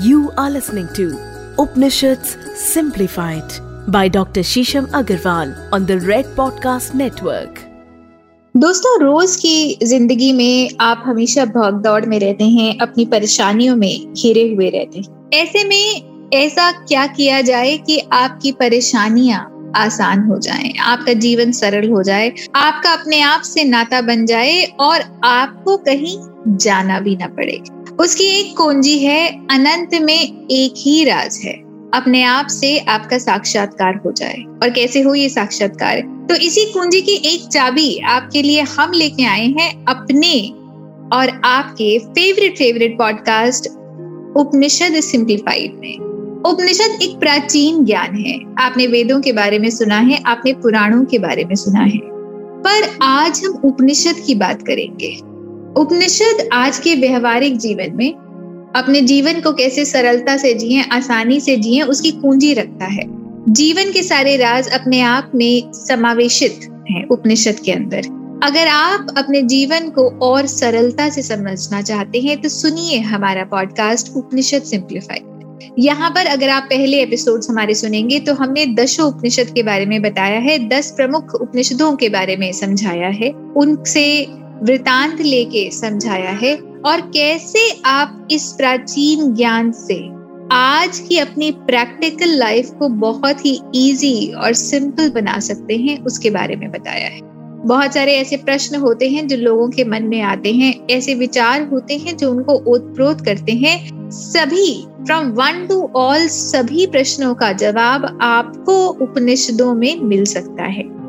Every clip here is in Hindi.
You are listening to Upanishads Simplified by Dr. Shisham Agarwal on the Red Podcast Network. दोस्तों, रोज की ज़िंदगी में आप हमेशा भाग दौड़ में रहते हैं, अपनी परेशानियों में घिरे हुए रहते हैं ऐसे में ऐसा क्या किया जाए कि आपकी परेशानियाँ आसान हो जाए, आपका जीवन सरल हो जाए, आपका अपने आप से नाता बन जाए और आपको कहीं जाना भी ना पड़े उसकी एक कुंजी है, अनंत में एक ही राज है। अपने आप से आपका साक्षात्कार हो जाए। और कैसे हो ये साक्षात्कार? तो इसी कुंजी की एक चाबी आपके लिए हम लेके आए हैं अपने और आपके favourite favourite podcast Upanishad simplified में। उपनिषद एक प्राचीन ज्ञान है। आपने वेदों के बारे में सुना है, आपने पुराणों के बारे में सुना है। पर आज हम उपनिषद की बात करेंगे। उपनिषद आज के व्यवहारिक जीवन में अपने जीवन को कैसे सरलता से जिए, आसानी से जिए, उसकी कुंजी रखता है। जीवन के सारे राज अपने आप में समावेशित हैं उपनिषद के अंदर। अगर आप अपने जीवन को और सरलता से समझना चाहते हैं तो सुनिए हमारा पॉडकास्ट उपनिषद सिंप्लीफाइड यहाँ पर अगर आप पहले एपिसोड्स हमारे सुनेंगे तो हमने दशो उपनिषद के बारे में बताया है, दस प्रमुख उपनिषदों के बारे में समझाया है। उनसे वृतांत लेके समझाया है, और कैसे आप इस प्राचीन ज्ञान से आज की अपनी प्रैक्टिकल लाइफ को बहुत ही इजी और सिंपल बना सकते हैं, उसके बारे में बताया है। बहुत सारे ऐसे प्रश्न होते हैं जो लोगों के मन में आते हैं, ऐसे विचार होते हैं जो उनको ओतप्रोत करते हैं। सभी फ्रॉम वन टू ऑल सभी प्रश्नों का जवाब आपको उपनिषदों में मिल सकता है।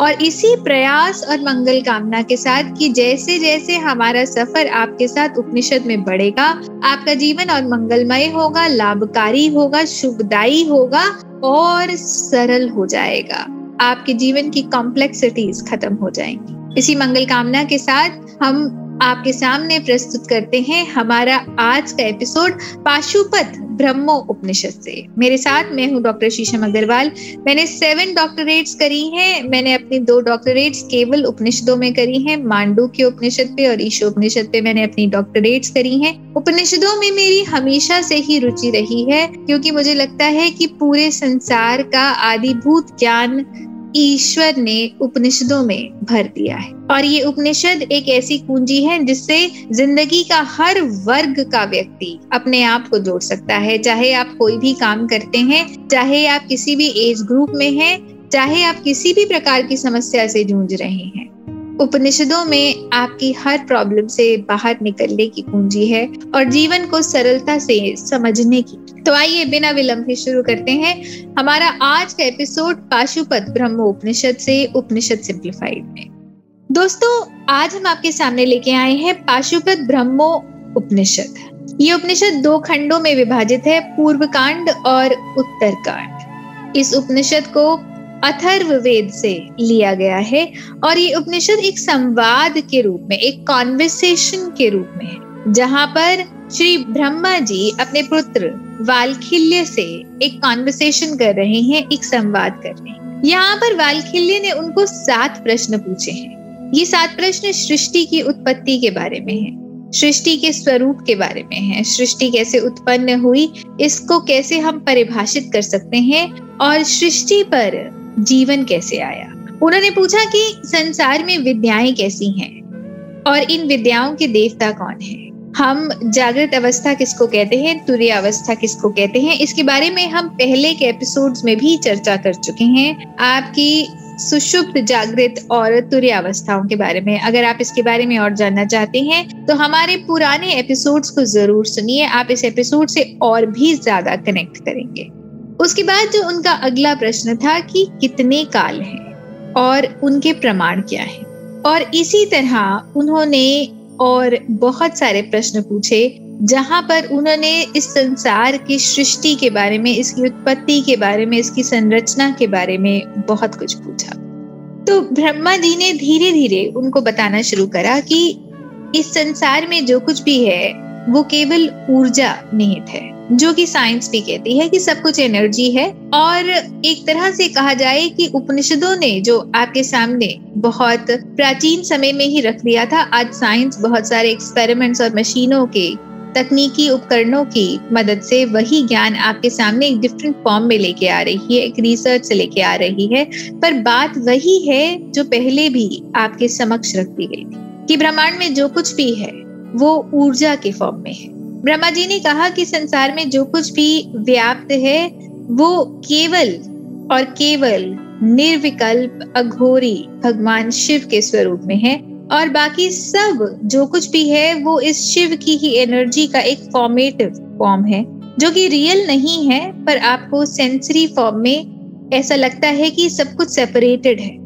और इसी प्रयास और मंगल कामना के साथ कि जैसे जैसे हमारा सफ़र आपके साथ उपनिषद में बढ़ेगा, आपका जीवन और मंगलमय होगा, लाभकारी होगा, शुभदायी होगा और सरल हो जाएगा। आपके जीवन की कॉम्प्लेक्सिटीज खत्म हो जाएँगी। इसी मंगल कामना के साथ हम आपके सामने प्रस्तुत करते हैं हमारा आज का एपिसोड पाशुपत ब्रह्मो उपनिषद से। मेरे साथ मैं हूँ डॉक्टर शीशम अग्रवाल। मैंने सेवन डॉक्टरेट्स करी हैं। मैंने अपनी दो डॉक्टरेट्स केवल उपनिषदों में करी हैं। मांडू के उपनिषद पे और ईशो उपनिषद पे मैंने अपनी डॉक्टरेट्स करी हैं। उपनिषदों में मेरी हमेशा से ही रुचि रही है, क्योंकि मुझे लगता है कि पूरे संसार का आदिभूत ज्ञान ईश्वर ने उपनिषदों में भर दिया है। और ये उपनिषद एक ऐसी कुंजी है जिससे ज़िंदगी का हर वर्ग का व्यक्ति अपने आप को जोड़ सकता है। चाहे आप कोई भी काम करते हैं, चाहे आप किसी भी एज ग्रुप में हैं, चाहे आप किसी भी प्रकार की समस्या से जूझ रहे हैं। उपनिषदों में आपकी हर प्रॉब्लम से बाहर निकलने की कुंजी है और जीवन को सरलता से समझने की। तो आइए बिना विलंब के शुरू करते हैं। हमारा आज का एपिसोड पाशुपत ब्रह्म उपनिषद से उपनिषद सिंप्लीफाइड में। दोस्तों, आज हम आपके सामने लेके आए हैं पाशुपत ब्रह्मो उपनिषद ये उपनिषद दो खंडों में विभाजित है पूर्व कांड और उत्तर कांड इस उपनिषद को अथर्व वेद से लिया गया है और ये उपनिषद एक संवाद के रूप में, एक कॉन्वर्सेशन के रूप में है, जहाँ पर श्री ब्रह्मा जी अपने पुत्र वालखिल्य से एक कॉन्वर्सेशन कर रहे हैं, एक संवाद कर रहे हैं। यहाँ पर वालखिल्य ने उनको सात प्रश्न पूछे हैं। ये सात प्रश्न सृष्टि की उत्पत्ति के बारे में है, सृष्टि के स्वरूप के बारे में है, सृष्टि कैसे उत्पन्न हुई, इसको कैसे हम परिभाषित कर सकते हैं और सृष्टि पर जीवन कैसे आया? उन्होंने पूछा कि संसार में विद्याएँ कैसी हैं? और इन विद्याओं के देवता कौन है? हम जागृत अवस्था किसको कहते हैं? तुरय अवस्था किसको कहते हैं? इसके बारे में हम पहले के एपिसोड्स में भी चर्चा कर चुके हैं। आपकी सुषुप्त, जागृत और तुरय अवस्थाओं के बारे में। अगर आप इसके बारे में और जानना चाहते हैं तो हमारे पुराने एपिसोड्स को ज़रूर सुनिए। आप इस एपिसोड से और भी ज़्यादा कनेक्ट करेंगे। उसके बाद जो उनका अगला प्रश्न था कि कितने काल हैं और उनके प्रमाण क्या हैं? और इसी तरह उन्होंने और बहुत सारे प्रश्न पूछे, जहाँ पर उन्होंने इस संसार की सृष्टि के बारे में, इसकी उत्पत्ति के बारे में, इसकी संरचना के बारे में बहुत कुछ पूछा। तो ब्रह्मा जी ने धीरे धीरे उनको बताना शुरू करा कि इस संसार में जो कुछ भी है वो केवल ऊर्जा निहित है, जो कि साइंस भी कहती है कि सब कुछ एनर्जी है। और एक तरह से कहा जाए कि उपनिषदों ने जो आपके सामने बहुत प्राचीन समय में ही रख दिया था, आज साइंस बहुत सारे एक्सपेरिमेंट्स और मशीनों के, तकनीकी उपकरणों की मदद से वही ज्ञान आपके सामने एक डिफरेंट फॉर्म में लेके आ रही है, एक रिसर्च से लेके आ रही है। पर बात वही है जो पहले भी आपके समक्ष रख दी गई थी कि ब्रह्मांड में जो कुछ भी है वो ऊर्जा के फॉर्म में है। ब्रह्मा जी ने कहा कि संसार में जो कुछ भी व्याप्त है, वो केवल और केवल निर्विकल्प, अघोरी भगवान शिव के स्वरूप में है और बाकी सब जो कुछ भी है, वो इस शिव की ही एनर्जी का एक फॉर्मेटिव फॉर्म है, जो कि रियल नहीं है, पर आपको सेंसरी फॉर्म में ऐसा लगता है कि सब कुछ सेपरेटेड है।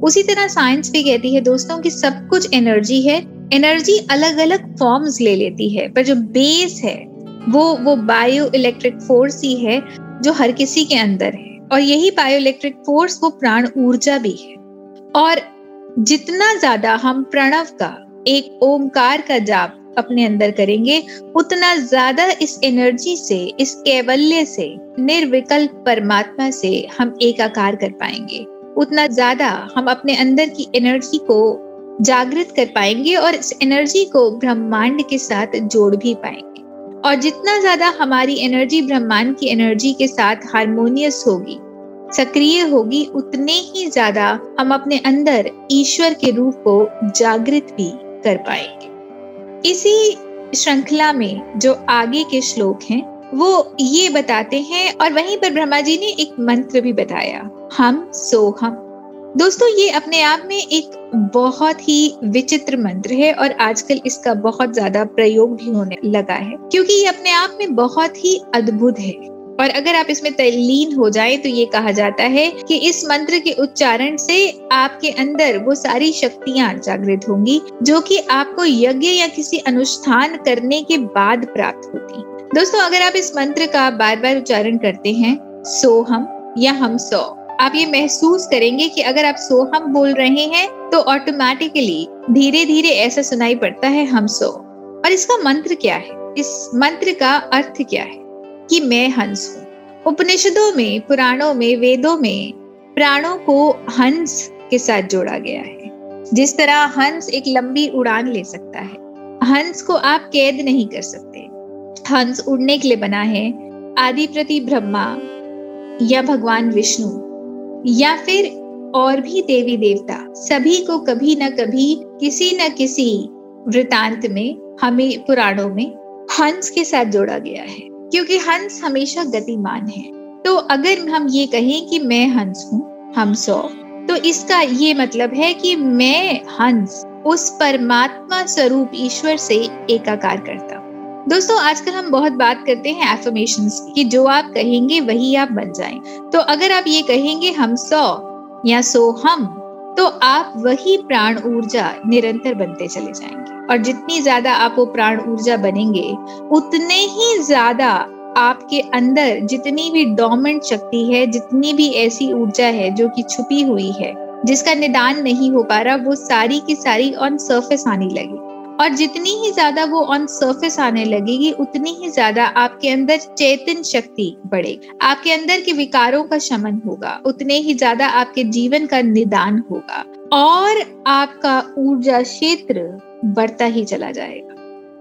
उसी तरह साइंस भी कहती है, दोस्तों, कि सब कुछ एनर्जी है एनर्जी अलग अलग फॉर्म्स ले लेती है, पर जो बेस है, वो वो बायो इलेक्ट्रिक फोर्स ही है, जो हर किसी के अंदर है। और यही बायो इलेक्ट्रिक फोर्स वो प्राण ऊर्जा भी है। और जितना ज़्यादा हम प्रणव का, एक ओमकार का जाप अपने अंदर करेंगे, उतना ज़्यादा इस एनर्जी से, इस कैवल्य से, निर्विकल्प परमात्मा से हम एकाकार कर पाएँगे। उतना ज़्यादा हम अपने अंदर की एनर्जी को जागृत कर पाएँगे और इस एनर्जी को ब्रह्मांड के साथ जोड़ भी पाएँगे। और जितना ज़्यादा हमारी एनर्जी ब्रह्मांड की एनर्जी के साथ हारमोनियस होगी, सक्रिय होगी, उतने ही ज़्यादा हम अपने अंदर ईश्वर के रूप को जागृत भी कर पाएँगे। इसी श्रृंखला में जो आगे के श्लोक हैं, वो ये बताते हैं और वहीं पर ब्रह्मा जी ने एक मंत्र भी बताया, हम सो हम दोस्तों, ये अपने आप में एक बहुत ही विचित्र मंत्र है और आजकल इसका बहुत ज़्यादा प्रयोग भी होने लगा है, क्योंकि ये अपने आप में बहुत ही अद्भुत है। और अगर आप इसमें तल्लीन हो जाए तो ये कहा जाता है कि इस मंत्र के उच्चारण से आपके अंदर वो सारी शक्तियाँ जागृत होंगी, जो कि आपको यज्ञ या किसी अनुष्ठान करने के बाद प्राप्त होती। दोस्तों, अगर आप इस मंत्र का बार बार उच्चारण करते हैं, सो हम या हम सो। आप ये महसूस करेंगे कि अगर आप सो हम बोल रहे हैं तो ऑटोमेटिकली धीरे धीरे ऐसा सुनाई पड़ता है हम सो। और इसका मंत्र क्या है? इस मंत्र का अर्थ क्या है? कि मैं हंस हूँ। उपनिषदों में, पुराणों में, वेदों में प्राणों को हंस के साथ जोड़ा गया है। जिस तरह हंस एक लंबी उड़ान ले सकता है, हंस को आप कैद नहीं कर सकते। हंस उड़ने के लिए बना है आदि प्रति ब्रह्मा या भगवान विष्णु। या फिर और भी देवी देवता, सभी को कभी न कभी, किसी न किसी वृतांत में, हमें पुराणों में हंस के साथ जोड़ा गया है। क्योंकि हंस हमेशा गतिमान है। तो अगर हम ये कहें कि मैं हंस हूँ, हम सौ तो इसका ये मतलब है कि मैं हंस, उस परमात्मा स्वरूप ईश्वर से एकाकार करता दोस्तों, आजकल हम बहुत बात करते हैं एफर्मेशन की। जो आप कहेंगे, वही आप बन जाएँ। तो अगर आप ये कहेंगे, हम सौ या सो हम तो आप वही प्राण ऊर्जा निरंतर बनते चले जाएँगे। और जितनी ज़्यादा आप वो प्राण ऊर्जा बनेंगे, उतने ही ज़्यादा आपके अंदर जितनी भी डोमेंट शक्ति है, जितनी भी ऐसी ऊर्जा है जो कि छुपी हुई है, जिसका निदान नहीं हो पा रहा, वो सारी की सारी ऑन सरफेस आने लगी। और जितनी ही ज़्यादा वो ऑन सरफेस आने लगेगी, उतनी ही ज़्यादा आपके अंदर चेतन शक्ति बढ़ेगी। आपके अंदर के विकारों का शमन होगा, उतने ही ज़्यादा आपके जीवन का निदान होगा और आपका ऊर्जा क्षेत्र बढ़ता ही चला जाएगा।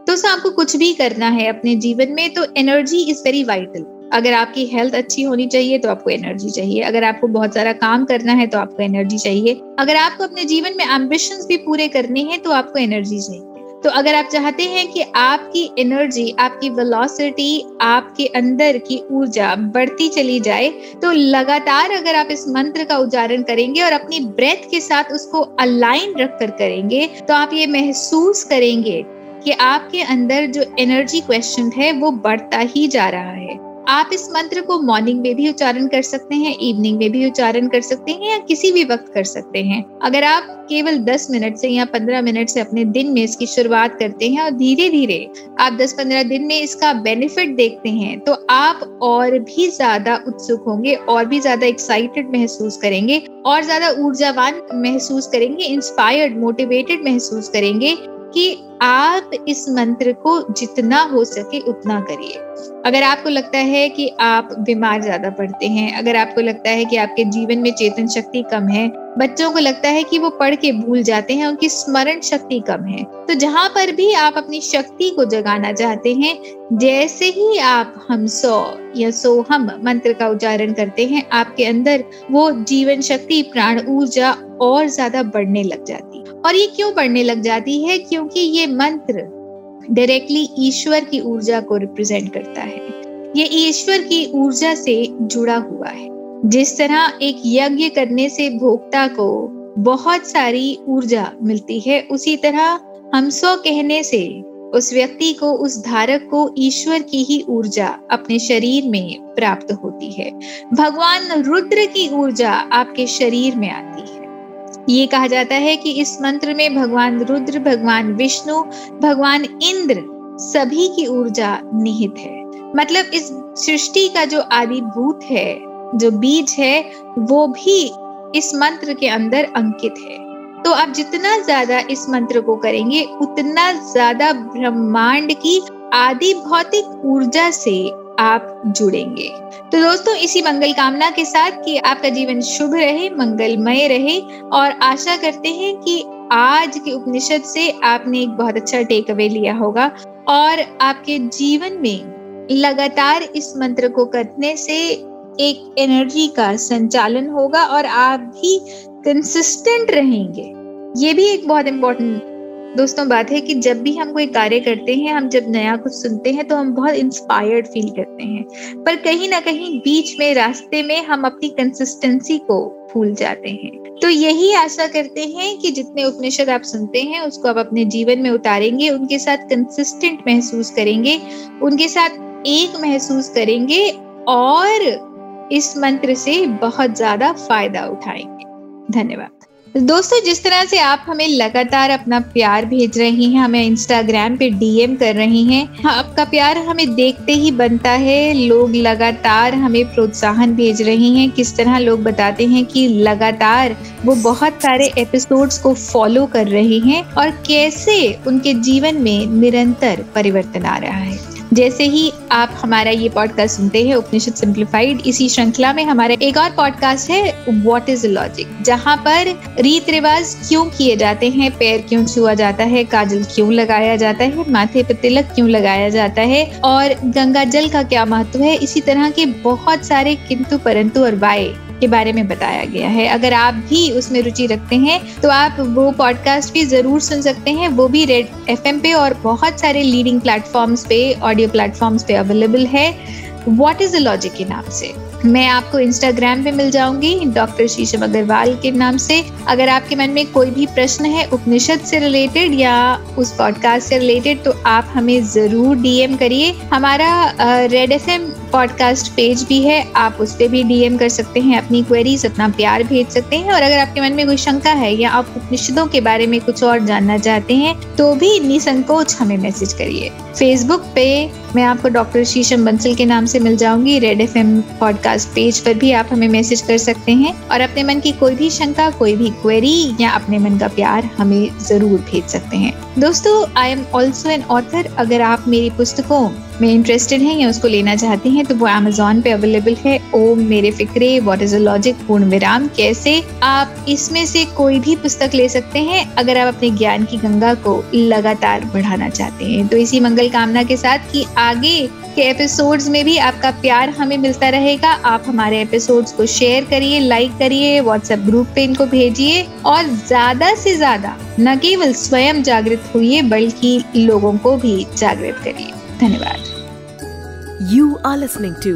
तो सर आपको कुछ भी करना है अपने जीवन में तो एनर्जी इज़ वेरी वाइटल अगर आपकी हेल्थ अच्छी होनी चाहिए तो आपको एनर्जी चाहिए। अगर आपको बहुत सारा काम करना है तो आपको एनर्जी चाहिए। अगर आपको अपने जीवन में एम्बिशन भी पूरे करने हैं तो आपको एनर्जी चाहिए तो अगर आप चाहते हैं कि आपकी एनर्जी आपकी वेलोसिटी आपके अंदर की ऊर्जा बढ़ती चली जाए तो लगातार अगर आप इस मंत्र का उच्चारण करेंगे और अपनी ब्रेथ के साथ उसको अलाइन रख कर करेंगे तो आप ये महसूस करेंगे कि आपके अंदर जो एनर्जी क्वेश्चन है वो बढ़ता ही जा रहा है। आप इस मंत्र को मॉर्निंग में भी उच्चारण कर सकते हैं इवनिंग में भी उच्चारण कर सकते हैं या किसी भी वक्त कर सकते हैं। अगर आप केवल 10 मिनट से या 15 मिनट से अपने दिन में इसकी शुरुआत करते हैं और धीरे धीरे आप 10-15 दिन में इसका बेनिफिट देखते हैं तो आप और भी ज़्यादा उत्सुक होंगे, और भी ज़्यादा एक्साइटेड महसूस करेंगे, और ज़्यादा ऊर्जावान महसूस करेंगे इंस्पायर्ड मोटिवेटेड महसूस करेंगे कि आप इस मंत्र को जितना हो सके उतना करिए। अगर आपको लगता है कि आप बीमार ज़्यादा पड़ते हैं, अगर आपको लगता है कि आपके जीवन में चेतन शक्ति कम है, बच्चों को लगता है कि वो पढ़ के भूल जाते हैं, उनकी स्मरण शक्ति कम है तो जहाँ पर भी आप अपनी शक्ति को जगाना चाहते हैं, जैसे ही आप हम सो या सो हम मंत्र का उच्चारण करते हैं, आपके अंदर वो जीवन शक्ति, प्राण ऊर्जा और ज़्यादा बढ़ने लग जाती। और ये क्यों बढ़ने लग जाती है? क्योंकि ये मंत्र डायरेक्टली ईश्वर की ऊर्जा को रिप्रेजेंट करता है। ये ईश्वर की ऊर्जा से जुड़ा हुआ है। जिस तरह एक यज्ञ करने से भोक्ता को बहुत सारी ऊर्जा मिलती है, उसी तरह हम सो कहने से उस व्यक्ति को, उस धारक को ईश्वर की ही ऊर्जा अपने शरीर में प्राप्त होती है। भगवान रुद्र की ऊर्जा आपके शरीर में आती है। ये कहा जाता है कि इस मंत्र में भगवान रुद्र, भगवान विष्णु, भगवान इंद्र सभी की ऊर्जा निहित है। मतलब इस सृष्टि का जो आदि भूत है, जो बीज है, वो भी इस मंत्र के अंदर अंकित है। तो आप जितना ज़्यादा इस मंत्र को करेंगे, उतना ज़्यादा ब्रह्मांड की आदि भौतिक ऊर्जा से आप जुड़ेंगे। तो दोस्तों, इसी मंगल कामना के साथ कि आपका जीवन शुभ रहे, मंगलमय रहे और आशा करते हैं कि आज के उपनिषद से आपने एक बहुत अच्छा टेक अवे लिया होगा और आपके जीवन में लगातार इस मंत्र को करने से एक एनर्जी का संचालन होगा और आप भी कंसिस्टेंट रहेंगे। ये भी एक बहुत इंपॉर्टेंट दोस्तों, बात है कि जब भी हम कोई कार्य करते हैं, हम जब नया कुछ सुनते हैं तो हम बहुत इंस्पायर्ड फील करते हैं। पर कहीं ना कहीं बीच में, रास्ते में हम अपनी कंसिस्टेंसी को भूल जाते हैं। तो यही आशा करते हैं कि जितने उपनिषद आप सुनते हैं, उसको आप अपने जीवन में उतारेंगे, उनके साथ कंसिस्टेंट महसूस करेंगे, उनके साथ एक महसूस करेंगे और इस मंत्र से बहुत ज़्यादा फ़ायदा उठाएँगे। धन्यवाद। दोस्तों, जिस तरह से आप हमें लगातार अपना प्यार भेज रही हैं, हमें इंस्टाग्राम पे डीएम कर रही हैं, आपका प्यार हमें देखते ही बनता है। लोग लगातार हमें प्रोत्साहन भेज रहे हैं। किस तरह लोग बताते हैं कि लगातार वो बहुत सारे एपिसोड्स को फॉलो कर रहे हैं और कैसे उनके जीवन में निरंतर परिवर्तन आ रहा है। जैसे ही आप हमारा ये पॉडकास्ट सुनते हैं, उपनिषद सिंप्लीफाइड इसी श्रृंखला में हमारा एक और पॉडकास्ट है व्हाट इज़ लॉजिक जहाँ पर रीत रिवाज क्यों किए जाते हैं, पैर क्यों छुआ जाता है, काजल क्यों लगाया जाता है, माथे पर तिलक क्यों लगाया जाता है, और गंगा जल का क्या महत्व है, इसी तरह के बहुत सारे किंतु परंतु और वाय। के बारे में बताया गया है। अगर आप भी उसमें रुचि रखते हैं तो आप वो पॉडकास्ट भी ज़रूर सुन सकते हैं। वो भी रेड एफ़ पे और बहुत सारे लीडिंग प्लेटफॉर्म्स पे ऑडियो प्लेटफॉर्म्स पे अवेलेबल है। वॉट इज़ द लॉजिक के नाम से? मैं आपको इंस्टाग्राम पे मिल जाऊँगी डॉक्टर शीशम अग्रवाल के नाम से। अगर आपके मन में कोई भी प्रश्न है, उपनिषद से रिलेटेड या उस पॉडकास्ट से रिलेटेड तो आप हमें ज़रूर डीएम करिए। हमारा रेड एफएम पॉडकास्ट पेज भी है, आप उस पर भी डीएम कर सकते हैं, अपनी क्वेरीज अपना प्यार भेज सकते हैं और अगर आपके मन में कोई शंका है या आप उपनिषदों के बारे में कुछ और जानना चाहते हैं तो भी निसंकोच हमें मैसेज करिए। फेसबुक पे मैं आपको डॉक्टर शीशम बंसल के नाम से मिल जाऊँगी red F M podcast page पर भी आप हमें मैसेज कर सकते हैं और अपने मन की कोई भी शंका, कोई भी क्वेरी या अपने मन का प्यार हमें ज़रूर भेज सकते हैं। दोस्तों I am also an author अगर आप मेरी पुस्तकों में इंटरेस्टेड हैं, या उसको लेना चाहते हैं तो वो अमेजोन पे अवेलेबल है। ओम मेरे फिक्रे वॉट इज़ अ लॉजिक पूर्ण विराम कैसे आप इसमें से कोई भी पुस्तक ले सकते हैं, अगर आप अपने ज्ञान की गंगा को लगातार बढ़ाना चाहते हैं। तो इसी मंगल कामना के साथ कि आगे के एपिसोड्स में भी आपका प्यार हमें मिलता रहेगा। आप हमारे एपिसोड्स को शेयर करिए लाइक करिए व्हाट्सएप ग्रुप पे इनको भेजिए, और ज़्यादा से ज़्यादा न केवल स्वयं जागृत हुई बल्कि लोगों को भी जागृत करिए। धन्यवाद You are listening to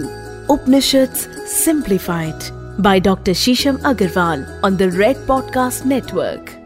Upanishads Simplified by Dr. Shisham Agarwal on the Red Podcast Network.